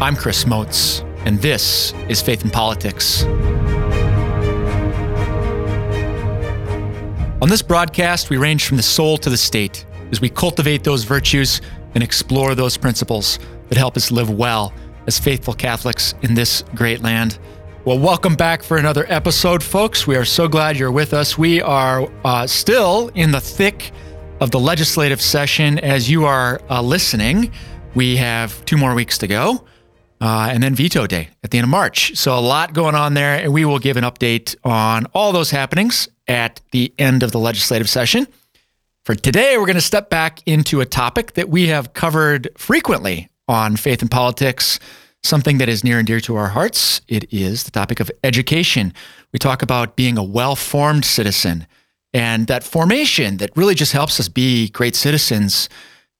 I'm Chris Motz, and this is Faith in Politics. On this broadcast, we range from the soul to the state as we cultivate those virtues and explore those principles that help us live well as faithful Catholics in this great land. Well, welcome back for another episode, folks. We are so glad you're with us. We are uh, still in the thick of the legislative session as you are uh, listening. We have two more weeks to go. Uh, and then veto day at the end of March. So, a lot going on there, and we will give an update on all those happenings at the end of the legislative session. For today, we're going to step back into a topic that we have covered frequently on Faith and Politics, something that is near and dear to our hearts. It is the topic of education. We talk about being a well formed citizen and that formation that really just helps us be great citizens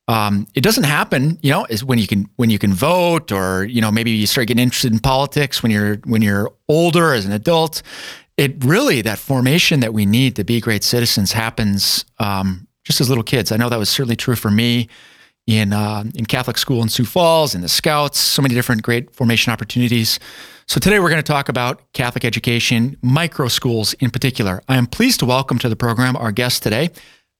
um, it doesn't happen, you know, is when you can when you can vote, or you know, maybe you start getting interested in politics when you're when you're older as an adult. It really that formation that we need to be great citizens happens um, just as little kids. I know that was certainly true for me in uh, in Catholic school in Sioux Falls, in the Scouts, so many different great formation opportunities. So today we're going to talk about Catholic education, micro schools in particular. I am pleased to welcome to the program our guest today.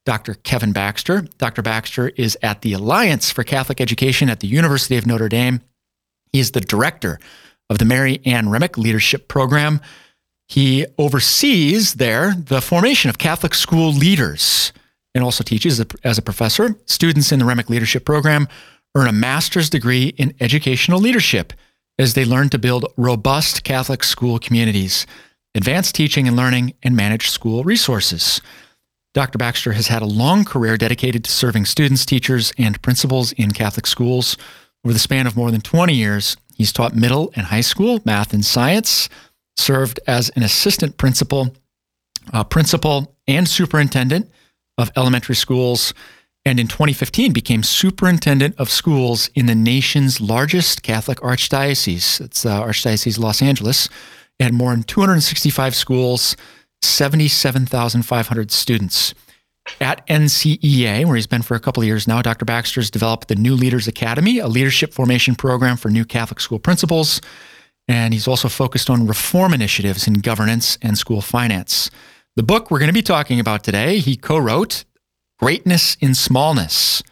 Dr. Kevin Baxter. Dr. Baxter is at the Alliance for Catholic Education at the University of Notre Dame. He is the director of the Mary Ann Remick Leadership Program. He oversees there the formation of Catholic school leaders and also teaches as a professor. Students in the Remick Leadership Program earn a master's degree in educational leadership as they learn to build robust Catholic school communities, advance teaching and learning, and manage school resources. Dr. Baxter has had a long career dedicated to serving students, teachers, and principals in Catholic schools. Over the span of more than 20 years, he's taught middle and high school math and science, served as an assistant principal, uh, principal, and superintendent of elementary schools, and in 2015 became superintendent of schools in the nation's largest Catholic archdiocese. It's the Archdiocese of Los Angeles. and more than 265 schools 77,500 students. At NCEA, where he's been for a couple of years now, Dr. Baxter has developed the New Leaders Academy, a leadership formation program for new Catholic school principals. And he's also focused on reform initiatives in governance and school finance. The book we're going to be talking about today, he co wrote Greatness in Smallness,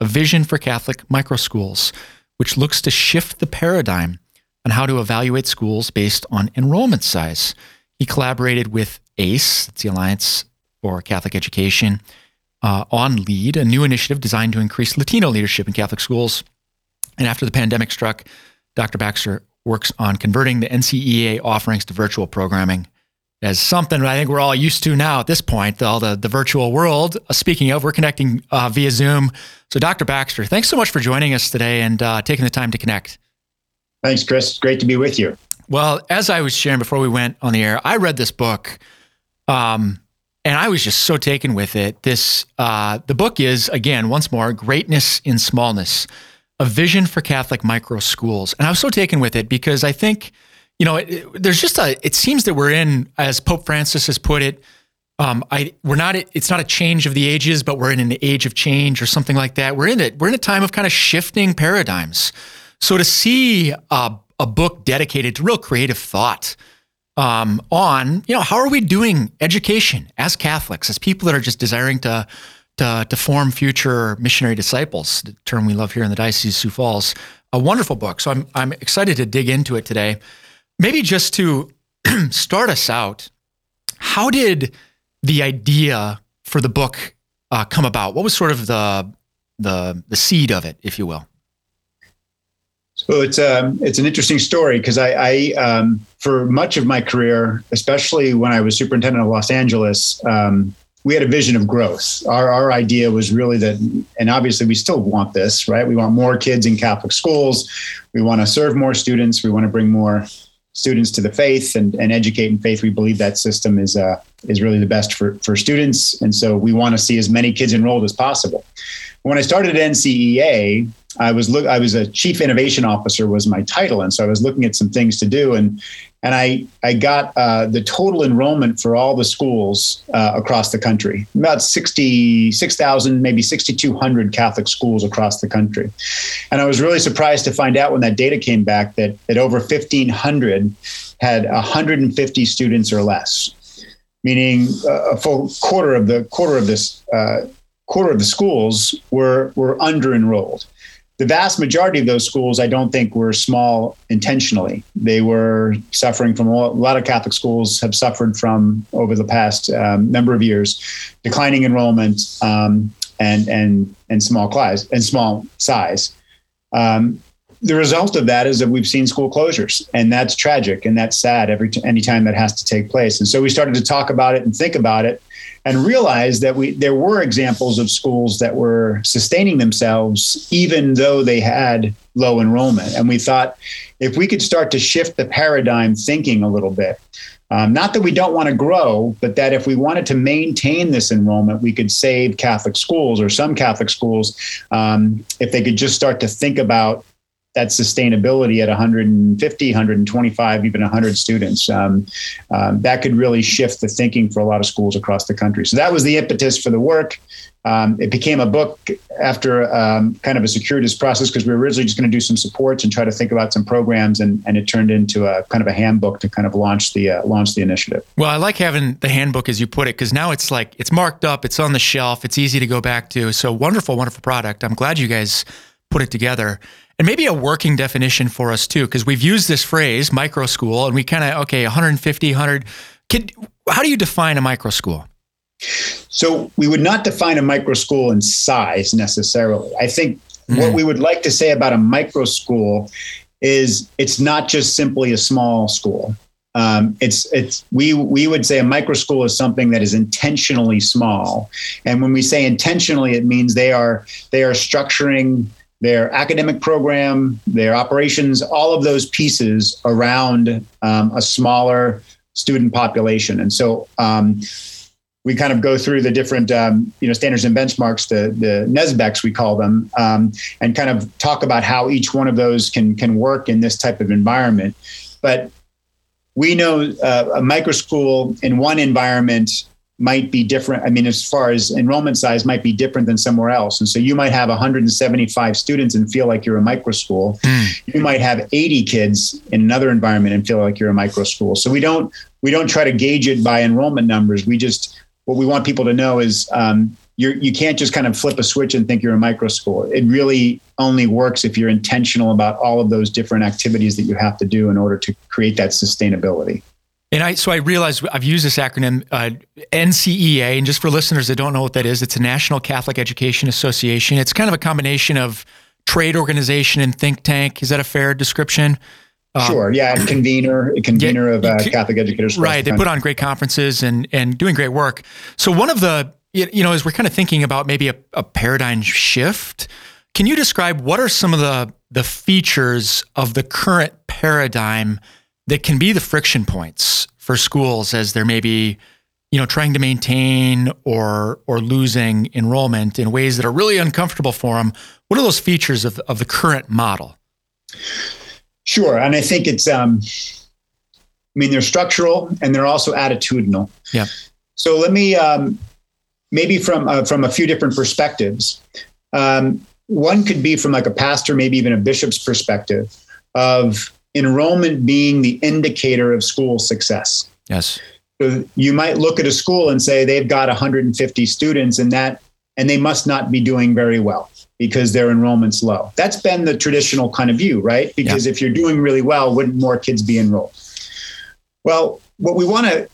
a vision for Catholic microschools, which looks to shift the paradigm on how to evaluate schools based on enrollment size. He collaborated with ACE, it's the Alliance for Catholic Education, uh, on LEAD, a new initiative designed to increase Latino leadership in Catholic schools. And after the pandemic struck, Dr. Baxter works on converting the NCEA offerings to virtual programming as something I think we're all used to now at this point, all the, the virtual world. Uh, speaking of, we're connecting uh, via Zoom. So, Dr. Baxter, thanks so much for joining us today and uh, taking the time to connect. Thanks, Chris. Great to be with you. Well, as I was sharing before we went on the air, I read this book, um, and I was just so taken with it. This uh, the book is again once more greatness in smallness, a vision for Catholic micro schools, and I was so taken with it because I think you know it, it, there's just a. It seems that we're in, as Pope Francis has put it. Um, I we're not. It's not a change of the ages, but we're in an age of change or something like that. We're in it. We're in a time of kind of shifting paradigms. So to see uh, a book dedicated to real creative thought um, on you know how are we doing education as Catholics, as people that are just desiring to to, to form future missionary disciples, the term we love here in the Diocese of Sioux Falls. A wonderful book. So I'm I'm excited to dig into it today. Maybe just to start us out, how did the idea for the book uh, come about? What was sort of the the the seed of it, if you will? So it's um, it's an interesting story because I, I um, for much of my career, especially when I was superintendent of Los Angeles, um, we had a vision of growth. Our our idea was really that, and obviously we still want this, right? We want more kids in Catholic schools. We want to serve more students. We want to bring more students to the faith and, and educate in faith. We believe that system is uh, is really the best for for students, and so we want to see as many kids enrolled as possible. When I started at NCEA, I was look I was a chief innovation officer was my title, and so I was looking at some things to do, and and I I got uh, the total enrollment for all the schools uh, across the country, about sixty six thousand, maybe sixty two hundred Catholic schools across the country, and I was really surprised to find out when that data came back that that over fifteen hundred had hundred and fifty students or less, meaning a full quarter of the quarter of this uh, quarter of the schools were were under enrolled the vast majority of those schools, I don't think, were small intentionally. They were suffering from a lot of Catholic schools have suffered from over the past um, number of years, declining enrollment um, and and and small size and small size. Um, the result of that is that we've seen school closures, and that's tragic and that's sad every t- anytime that has to take place. And so we started to talk about it and think about it and realized that we there were examples of schools that were sustaining themselves even though they had low enrollment. And we thought if we could start to shift the paradigm thinking a little bit, um, not that we don't want to grow, but that if we wanted to maintain this enrollment, we could save Catholic schools or some Catholic schools um, if they could just start to think about that sustainability at 150, 125, even 100 students. Um, um, that could really shift the thinking for a lot of schools across the country. So that was the impetus for the work. Um, it became a book after um, kind of a circuitous process because we were originally just going to do some supports and try to think about some programs, and, and it turned into a kind of a handbook to kind of launch the uh, launch the initiative. Well, I like having the handbook as you put it because now it's like it's marked up, it's on the shelf, it's easy to go back to. So wonderful, wonderful product. I'm glad you guys put it together and maybe a working definition for us too, because we've used this phrase micro school and we kind of, okay, 150, 100. Can, how do you define a micro school? So we would not define a micro school in size necessarily. I think mm. what we would like to say about a micro school is it's not just simply a small school. Um, it's it's we we would say a micro school is something that is intentionally small, and when we say intentionally, it means they are they are structuring their academic program, their operations, all of those pieces around um, a smaller student population. And so um, we kind of go through the different um, you know standards and benchmarks, the the NSBECs we call them, um, and kind of talk about how each one of those can can work in this type of environment. But we know uh, a micro school in one environment might be different. I mean, as far as enrollment size might be different than somewhere else. And so you might have 175 students and feel like you're a micro school. Mm. You might have 80 kids in another environment and feel like you're a micro school. So we don't we don't try to gauge it by enrollment numbers. We just what we want people to know is um, you're, you can't just kind of flip a switch and think you're a micro school. It really only works if you're intentional about all of those different activities that you have to do in order to create that sustainability. And I so I realized I've used this acronym uh, NCEA, and just for listeners that don't know what that is, it's a National Catholic Education Association. It's kind of a combination of trade organization and think tank. Is that a fair description? Um, sure. Yeah, convener, convener yeah, of uh, Catholic educators. Right. They put on great conferences and and doing great work. So one of the you know as we're kind of thinking about maybe a, a paradigm shift, can you describe what are some of the the features of the current paradigm? That can be the friction points for schools as they're maybe you know trying to maintain or or losing enrollment in ways that are really uncomfortable for them what are those features of, of the current model? Sure and i think it's um i mean they're structural and they're also attitudinal. Yeah. So let me um maybe from uh, from a few different perspectives. Um one could be from like a pastor maybe even a bishop's perspective of enrollment being the indicator of school success. Yes. So you might look at a school and say they've got 150 students and that and they must not be doing very well because their enrollment's low. That's been the traditional kind of view, right? Because yeah. if you're doing really well, wouldn't more kids be enrolled? Well, what we want to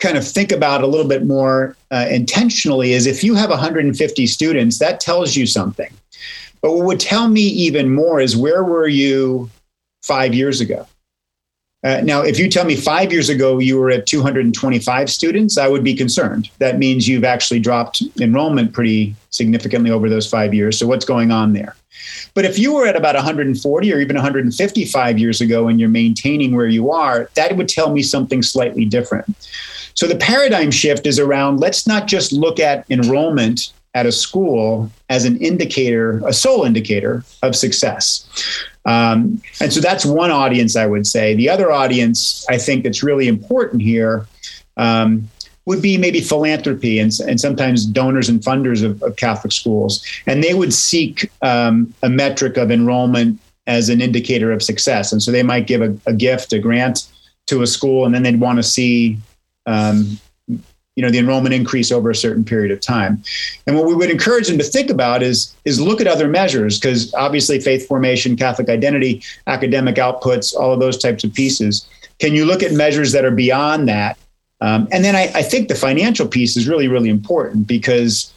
kind of think about a little bit more uh, intentionally is if you have 150 students, that tells you something. But what would tell me even more is where were you five years ago. Uh, now, if you tell me five years ago you were at 225 students, I would be concerned. That means you've actually dropped enrollment pretty significantly over those five years. So, what's going on there? But if you were at about 140 or even 155 years ago and you're maintaining where you are, that would tell me something slightly different. So, the paradigm shift is around let's not just look at enrollment at a school as an indicator, a sole indicator of success. Um, and so that's one audience I would say. The other audience I think that's really important here um, would be maybe philanthropy and, and sometimes donors and funders of, of Catholic schools. And they would seek um, a metric of enrollment as an indicator of success. And so they might give a, a gift, a grant to a school, and then they'd want to see um, you know the enrollment increase over a certain period of time. And what we would encourage them to think about is is look at other measures because obviously faith formation catholic identity academic outputs all of those types of pieces. Can you look at measures that are beyond that? Um, and then I, I think the financial piece is really really important because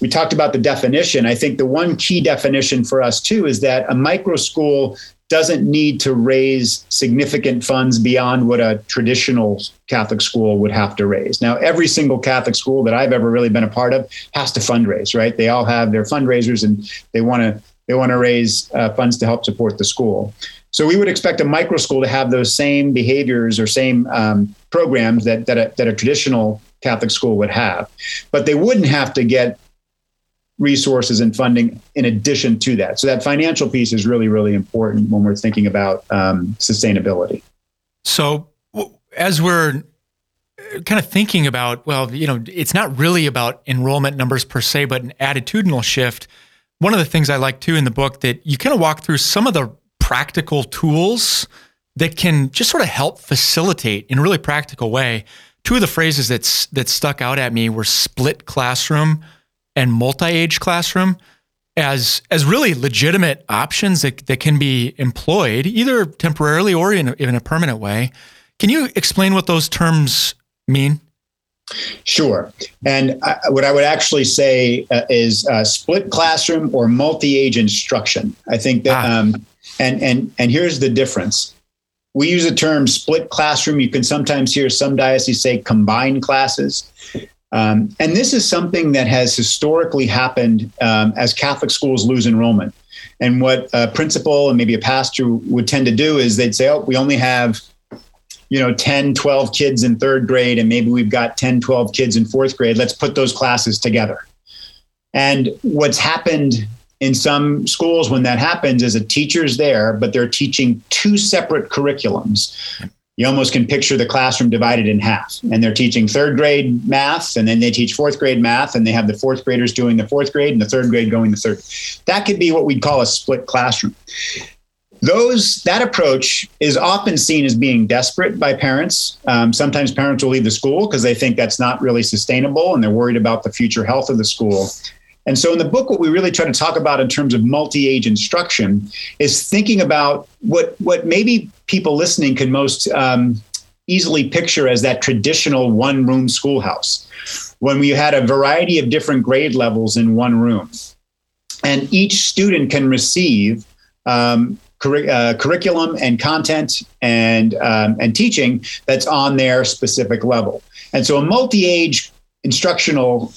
we talked about the definition. I think the one key definition for us too is that a micro school doesn't need to raise significant funds beyond what a traditional Catholic school would have to raise. Now, every single Catholic school that I've ever really been a part of has to fundraise, right? They all have their fundraisers and they want to they want to raise uh, funds to help support the school. So we would expect a micro school to have those same behaviors or same um, programs that that a, that a traditional Catholic school would have, but they wouldn't have to get resources and funding in addition to that. So that financial piece is really, really important when we're thinking about um, sustainability. So as we're kind of thinking about, well, you know, it's not really about enrollment numbers per se, but an attitudinal shift. One of the things I like too in the book that you kind of walk through some of the practical tools that can just sort of help facilitate in a really practical way. Two of the phrases that's that stuck out at me were split classroom and multi-age classroom as as really legitimate options that, that can be employed either temporarily or in a, in a permanent way. Can you explain what those terms mean? Sure. And I, what I would actually say uh, is uh, split classroom or multi-age instruction. I think that, ah. um, and and and here's the difference. We use the term split classroom. You can sometimes hear some dioceses say combined classes. Um, and this is something that has historically happened um, as Catholic schools lose enrollment. And what a principal and maybe a pastor would tend to do is they'd say, oh, we only have, you know, 10, 12 kids in third grade, and maybe we've got 10, 12 kids in fourth grade. Let's put those classes together. And what's happened in some schools when that happens is a teacher's there, but they're teaching two separate curriculums you almost can picture the classroom divided in half. And they're teaching third grade math, and then they teach fourth grade math, and they have the fourth graders doing the fourth grade and the third grade going the third. That could be what we'd call a split classroom. Those that approach is often seen as being desperate by parents. Um, sometimes parents will leave the school because they think that's not really sustainable, and they're worried about the future health of the school. And so in the book, what we really try to talk about in terms of multi-age instruction is thinking about what what maybe people listening can most um, easily picture as that traditional one-room schoolhouse, when we had a variety of different grade levels in one room, and each student can receive um, Curri- uh, curriculum and content and um, and teaching that's on their specific level. And so a multi-age instructional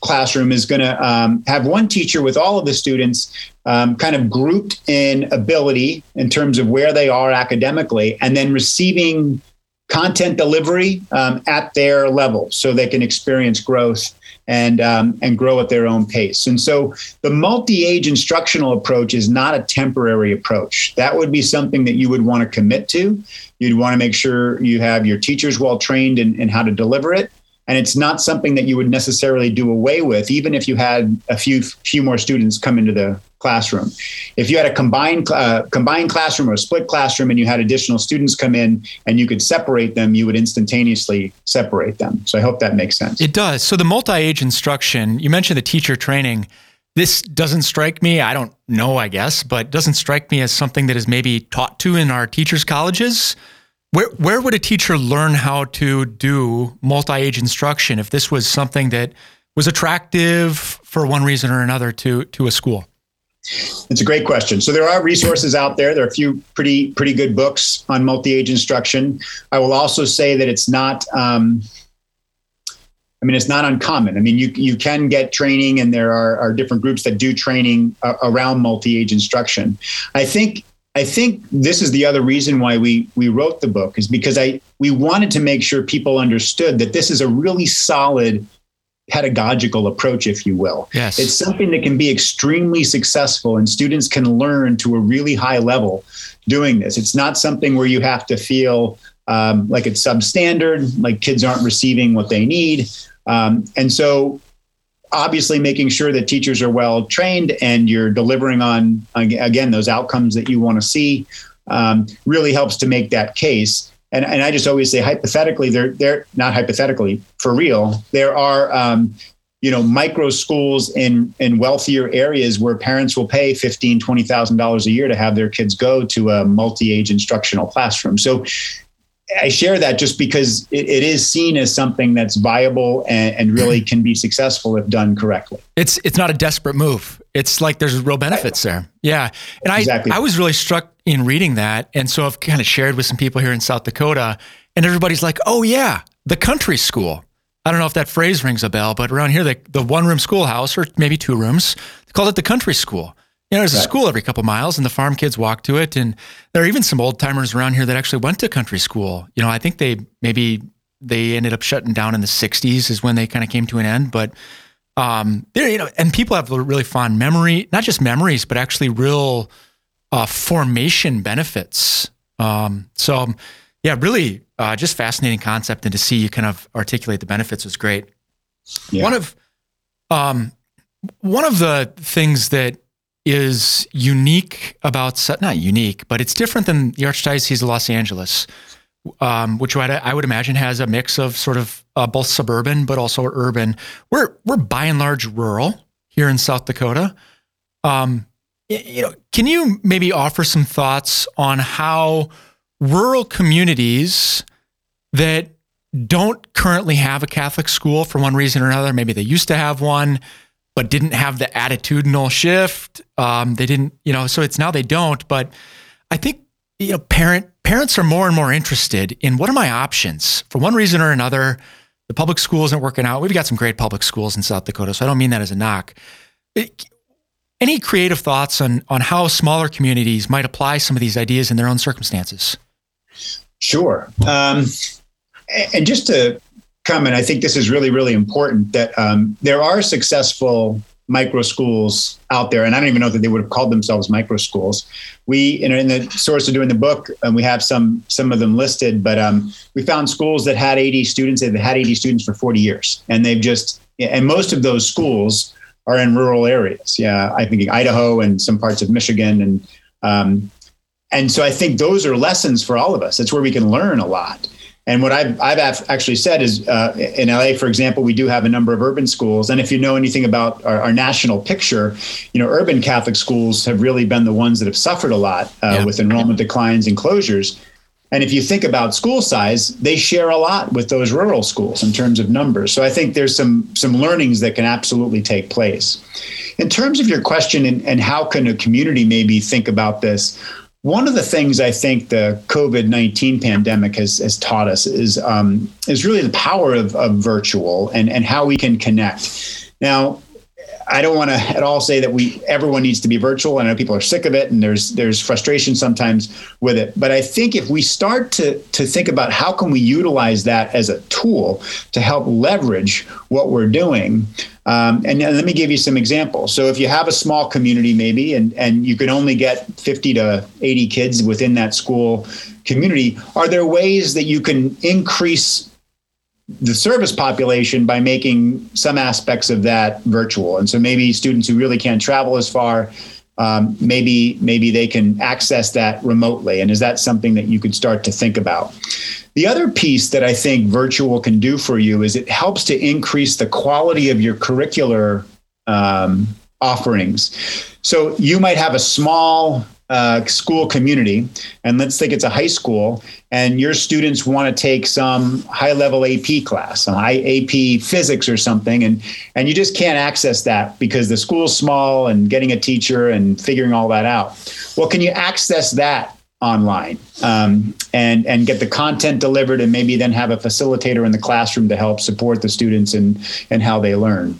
classroom is going to um, have one teacher with all of the students um, kind of grouped in ability in terms of where they are academically and then receiving content delivery um, at their level so they can experience growth and um, and grow at their own pace. And so the multi-age instructional approach is not a temporary approach. That would be something that you would want to commit to. You'd want to make sure you have your teachers well trained in, in how to deliver it and it's not something that you would necessarily do away with even if you had a few few more students come into the classroom. If you had a combined uh, combined classroom or a split classroom and you had additional students come in and you could separate them you would instantaneously separate them. So i hope that makes sense. It does. So the multi-age instruction you mentioned the teacher training. This doesn't strike me i don't know i guess but doesn't strike me as something that is maybe taught to in our teachers colleges where where would a teacher learn how to do multi-age instruction if this was something that was attractive for one reason or another to to a school? It's a great question. So there are resources out there. There are a few pretty pretty good books on multi-age instruction. I will also say that it's not. Um, I mean, it's not uncommon. I mean, you you can get training, and there are, are different groups that do training uh, around multi-age instruction. I think I think this is the other reason why we we wrote the book is because I we wanted to make sure people understood that this is a really solid pedagogical approach, if you will. Yes. It's something that can be extremely successful and students can learn to a really high level doing this. It's not something where you have to feel um, like it's substandard, like kids aren't receiving what they need. Um, and so obviously making sure that teachers are well trained and you're delivering on again those outcomes that you want to see um, really helps to make that case and, and I just always say hypothetically, they're they're not hypothetically for real. There are um, you know micro schools in in wealthier areas where parents will pay fifteen twenty thousand dollars a year to have their kids go to a multi-age instructional classroom. So I share that just because it, it is seen as something that's viable and, and, really can be successful if done correctly. It's it's not a desperate move. It's like there's real benefits there. Yeah, and I exactly. I was really struck in reading that, and so I've kind of shared with some people here in South Dakota, and everybody's like, "Oh yeah, the country school." I don't know if that phrase rings a bell, but around here, the, the one room schoolhouse or maybe two rooms, they called it the country school. You know, there's a school every couple miles, and the farm kids walk to it. And there are even some old timers around here that actually went to country school. You know, I think they maybe they ended up shutting down in the '60s is when they kind of came to an end. But um, there, you know, and people have a really fond memory, not just memories, but actually real uh, formation benefits. Um, so, yeah, really, uh, just fascinating concept, and to see you kind of articulate the benefits was great. Yeah. One of um, one of the things that is unique about not unique, but it's different than the Archdiocese of Los Angeles, um, which I would imagine has a mix of sort of uh, both suburban but also urban. We're we're by and large rural here in South Dakota. Um, you know, can you maybe offer some thoughts on how rural communities that don't currently have a Catholic school for one reason or another, maybe they used to have one, but didn't have the attitudinal shift. Um, they didn't, you know, so it's now they don't. But I think you know, parent parents are more and more interested in what are my options for one reason or another. The public school isn't working out. We've got some great public schools in South Dakota, so I don't mean that as a knock. It, any creative thoughts on on how smaller communities might apply some of these ideas in their own circumstances? Sure. Um, and just to come, and I think this is really, really important that um, there are successful micro schools out there, and I don't even know that they would have called themselves micro schools. We, in, in the source of doing the book, and we have some some of them listed, but um, we found schools that had 80 students. They've had 80 students for 40 years, and they've just and most of those schools are in rural areas. Yeah, I think Idaho and some parts of Michigan, and um, and so I think those are lessons for all of us. That's where we can learn a lot. And what I've, I've actually said is uh, in LA, for example, we do have a number of urban schools. And if you know anything about our, our, national picture, you know, urban Catholic schools have really been the ones that have suffered a lot uh, yeah. with enrollment declines and closures. And if you think about school size, they share a lot with those rural schools in terms of numbers. So I think there's some some learnings that can absolutely take place. In terms of your question and, and how can a community maybe think about this, one of the things I think the COVID nineteen pandemic has, has taught us is um, is really the power of, of virtual and and how we can connect. Now, I don't want to at all say that we everyone needs to be virtual. I know people are sick of it, and there's there's frustration sometimes with it. But I think if we start to to think about how can we utilize that as a tool to help leverage what we're doing, um, and, and, let me give you some examples. So if you have a small community, maybe, and, and you can only get 50 to 80 kids within that school community, are there ways that you can increase the service population by making some aspects of that virtual? And so maybe students who really can't travel as far, um, maybe maybe they can access that remotely. And is that something that you could start to think about? The other piece that I think virtual can do for you is it helps to increase the quality of your curricular um, offerings. So you might have a small uh, school community, and let's think it's a high school, and your students want to take some high level AP class, some high AP physics or something, and and you just can't access that because the school's small and getting a teacher and figuring all that out. Well, can you access that online um, and and get the content delivered and maybe then have a facilitator in the classroom to help support the students and and how they learn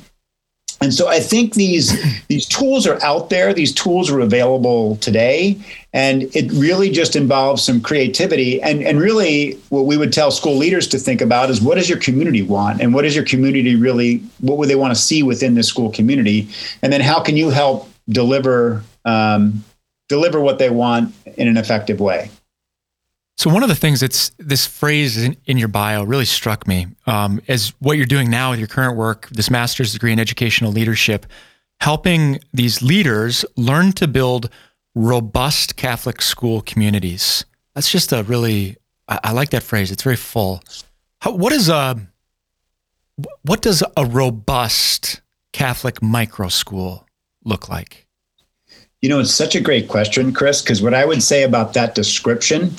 And so I think these these tools are out there. These tools are available today, and it really just involves some creativity. And and really, what we would tell school leaders to think about is what does your community want, and what does your community really, what would they want to see within the school community, and then how can you help deliver um, deliver what they want in an effective way. So one of the things that's this phrase in, in your bio really struck me um, as what you're doing now with your current work, this master's degree in educational leadership, helping these leaders learn to build robust Catholic school communities. That's just a really I, I like that phrase. It's very full. How, what is a what does a robust Catholic micro school look like? You know, it's such a great question, Chris, because what I would say about that description,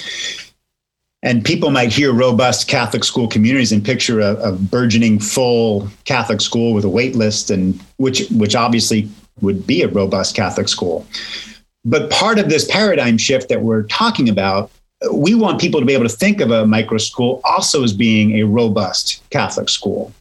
and people might hear robust Catholic school communities and picture a, a burgeoning full Catholic school with a wait list, and which which obviously would be a robust Catholic school. But part of this paradigm shift that we're talking about we want people to be able to think of a micro school also as being a robust Catholic school,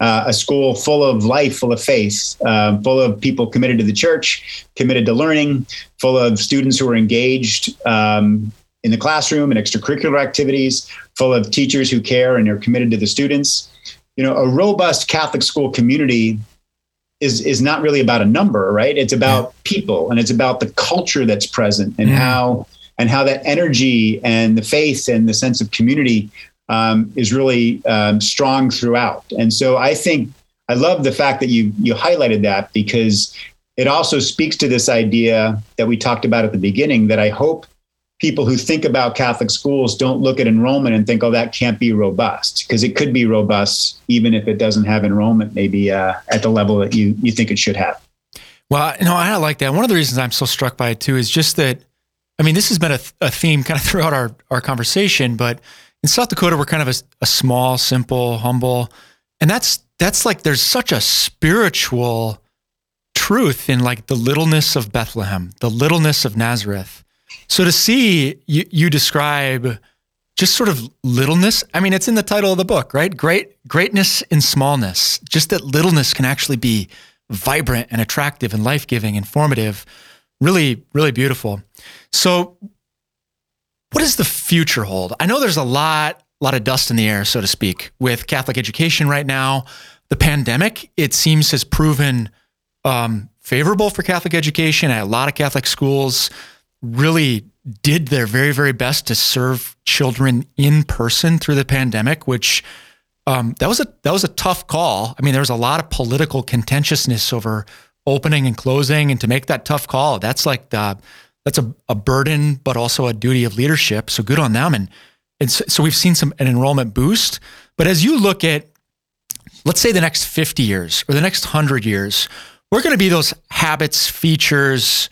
uh, a school full of life, full of faith, um, full of people committed to the church, committed to learning, full of students who are engaged um, in the classroom and extracurricular activities, full of teachers who care and are committed to the students. You know, a robust Catholic school community is is not really about a number, right? It's about people and it's about the culture that's present and mm. how and how that energy and the faith and the sense of community um, is really um, strong throughout. And so I think I love the fact that you you highlighted that because it also speaks to this idea that we talked about at the beginning that I hope people who think about Catholic schools don't look at enrollment and think, oh, that can't be robust, because it could be robust even if it doesn't have enrollment maybe uh, at the level that you you think it should have. Well, no, I like that. One of the reasons I'm so struck by it too is just that I mean, this has been a, a theme kind of throughout our, our conversation, but in South Dakota, we're kind of a, a small, simple, humble, and that's that's like there's such a spiritual truth in like the littleness of Bethlehem, the littleness of Nazareth. So to see you, you describe just sort of littleness. I mean, it's in the title of the book, right? Great greatness in smallness. Just that littleness can actually be vibrant and attractive and life giving, informative really, really beautiful. So, what does the future hold? I know there's a lot, lot of dust in the air, so to speak, with Catholic education right now. The pandemic, it seems, has proven um, favorable for Catholic education. A lot of Catholic schools really did their very, very best to serve children in person through the pandemic, which um, that was a that was a tough call. I mean, there was a lot of political contentiousness over opening and closing and to make that tough call. That's like the, that's a, a burden, but also a duty of leadership. So good on them. And, and so, so we've seen some an enrollment boost. But as you look at, let's say the next 50 years or the next 100 years, we're going to be those habits, features,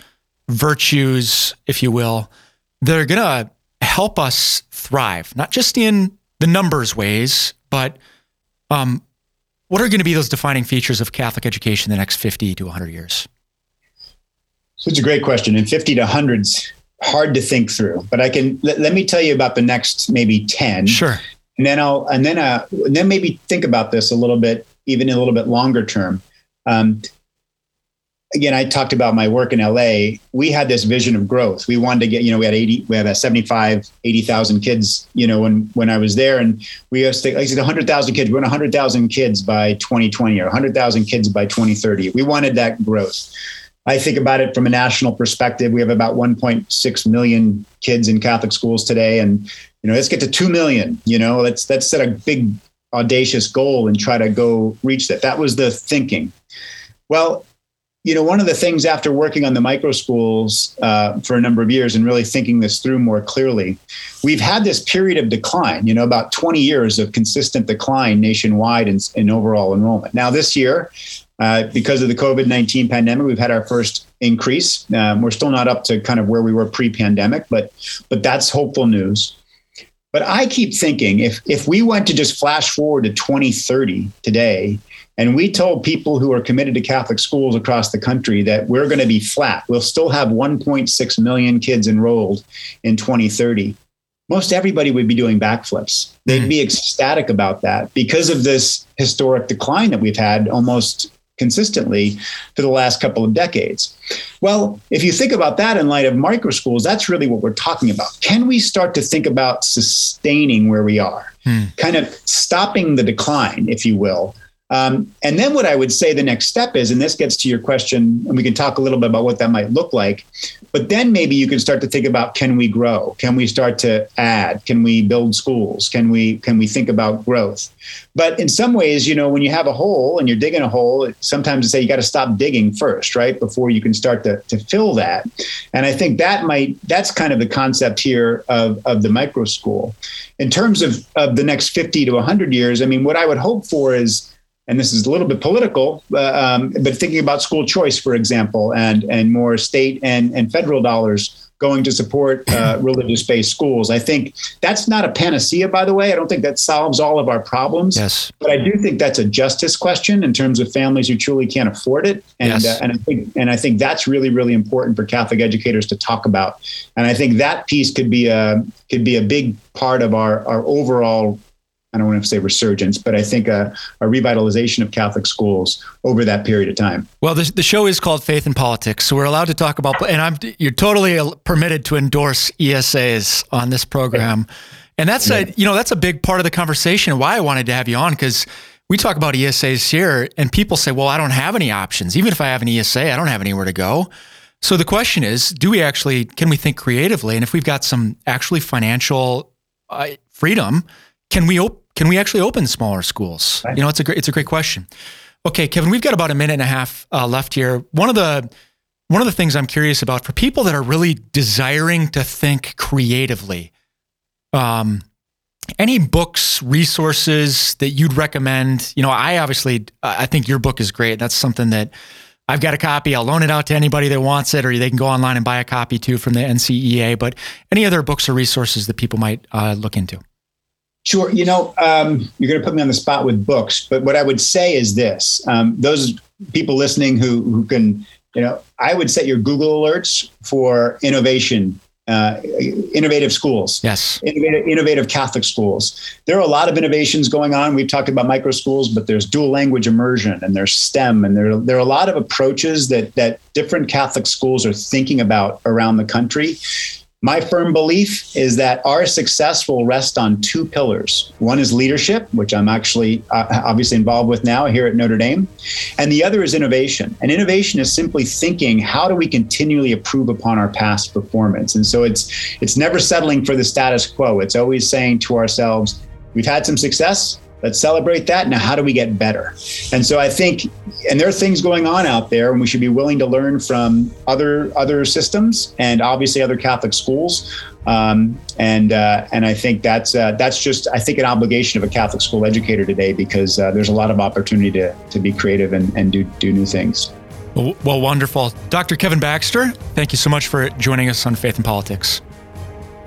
virtues, if you will, that are going to help us thrive, not just in the numbers ways, but um, what are going to be those defining features of Catholic education in the next 50 to 100 years? So it's a great question. And 50 to 100's hard to think through, but I can let, let me tell you about the next maybe 10. Sure. And then I'll and then uh and then maybe think about this a little bit, even a little bit longer term. Um, again, I talked about my work in LA. We had this vision of growth. We wanted to get, you know, we had 80, we had a 75, 80,000 kids, you know, when, when I was there and we used to, like I said, 100,000 kids, we want 100,000 kids by 2020 or 100,000 kids by 2030. We wanted that growth. I think about it from a national perspective. We have about 1.6 million kids in Catholic schools today. And, you know, let's get to 2 million, you know, let's, let's set a big audacious goal and try to go reach that. That was the thinking. Well, you know, one of the things after working on the micro schools uh, for a number of years and really thinking this through more clearly, we've had this period of decline, you know, about 20 years of consistent decline nationwide in, in overall enrollment. Now, this year, uh, because of the COVID 19 pandemic, we've had our first increase. Um, we're still not up to kind of where we were pre pandemic, but, but that's hopeful news. But I keep thinking if, if we went to just flash forward to 2030 today, and we told people who are committed to Catholic schools across the country that we're going to be flat. We'll still have 1.6 million kids enrolled in 2030. Most everybody would be doing backflips. They'd mm. be ecstatic about that because of this historic decline that we've had almost consistently for the last couple of decades. Well, if you think about that in light of micro schools, that's really what we're talking about. Can we start to think about sustaining where we are, hmm. kind of stopping the decline, if you will? Um, and then what I would say the next step is, and this gets to your question, and we can talk a little bit about what that might look like. But then maybe you can start to think about can we grow? Can we start to add? Can we build schools? Can we can we think about growth? But in some ways, you know, when you have a hole and you're digging a hole, sometimes they say you got to stop digging first, right? Before you can start to, to fill that. And I think that might that's kind of the concept here of, of the micro school. In terms of, of the next 50 to 100 years, I mean, what I would hope for is and this is a little bit political, uh, um, but thinking about school choice, for example, and and more state and and federal dollars going to support uh, religious-based schools. I think that's not a panacea, by the way. I don't think that solves all of our problems. Yes, but I do think that's a justice question in terms of families who truly can't afford it, and yes. uh, and I think and I think that's really really important for Catholic educators to talk about. And I think that piece could be a could be a big part of our our overall I don't want to say resurgence, but I think a, a, revitalization of Catholic schools over that period of time. Well, the, the show is called Faith and Politics, so we're allowed to talk about, and I'm you're totally permitted to endorse ESAs on this program, and that's yeah. a you know that's a big part of the conversation. Why I wanted to have you on because we talk about ESAs here, and people say, "Well, I don't have any options. Even if I have an ESA, I don't have anywhere to go." So the question is, do we actually can we think creatively? And if we've got some actually financial uh, freedom can we op- can we actually open smaller schools? Right. You know, it's a great it's a great question. Okay, Kevin, we've got about a minute and a half uh, left here. One of the one of the things I'm curious about for people that are really desiring to think creatively, um, any books, resources that you'd recommend? You know, I obviously I think your book is great. That's something that I've got a copy. I'll loan it out to anybody that wants it, or they can go online and buy a copy too from the NCEA. But any other books or resources that people might uh, look into? Sure. You know, um, you're going to put me on the spot with books, but what I would say is this: um, those people listening who who can, you know, I would set your Google alerts for innovation. Uh, innovative schools, yes, innovative, innovative Catholic schools. There are a lot of innovations going on. We've talked about micro schools, but there's dual language immersion, and there's STEM, and there there are a lot of approaches that that different Catholic schools are thinking about around the country. My firm belief is that our success will rest on two pillars. One is leadership, which I'm actually uh, obviously involved with now here at Notre Dame, and the other is innovation. And innovation is simply thinking how do we continually improve upon our past performance. And so it's it's never settling for the status quo. It's always saying to ourselves, we've had some success, let's celebrate that. Now how do we get better? And so i think and there are things going on out there and we should be willing to learn from other other systems and obviously other catholic schools. Um, and uh, and i think that's uh, that's just i think an obligation of a catholic school educator today because uh, there's a lot of opportunity to, to be creative and, and do, do new things. Well, well wonderful. Dr kevin baxter thank you so much for joining us on faith and politics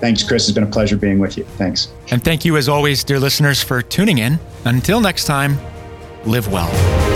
Thanks, Chris. It's been a pleasure being with you. Thanks. And thank you, as always, dear listeners, for tuning in. Until next time, live well.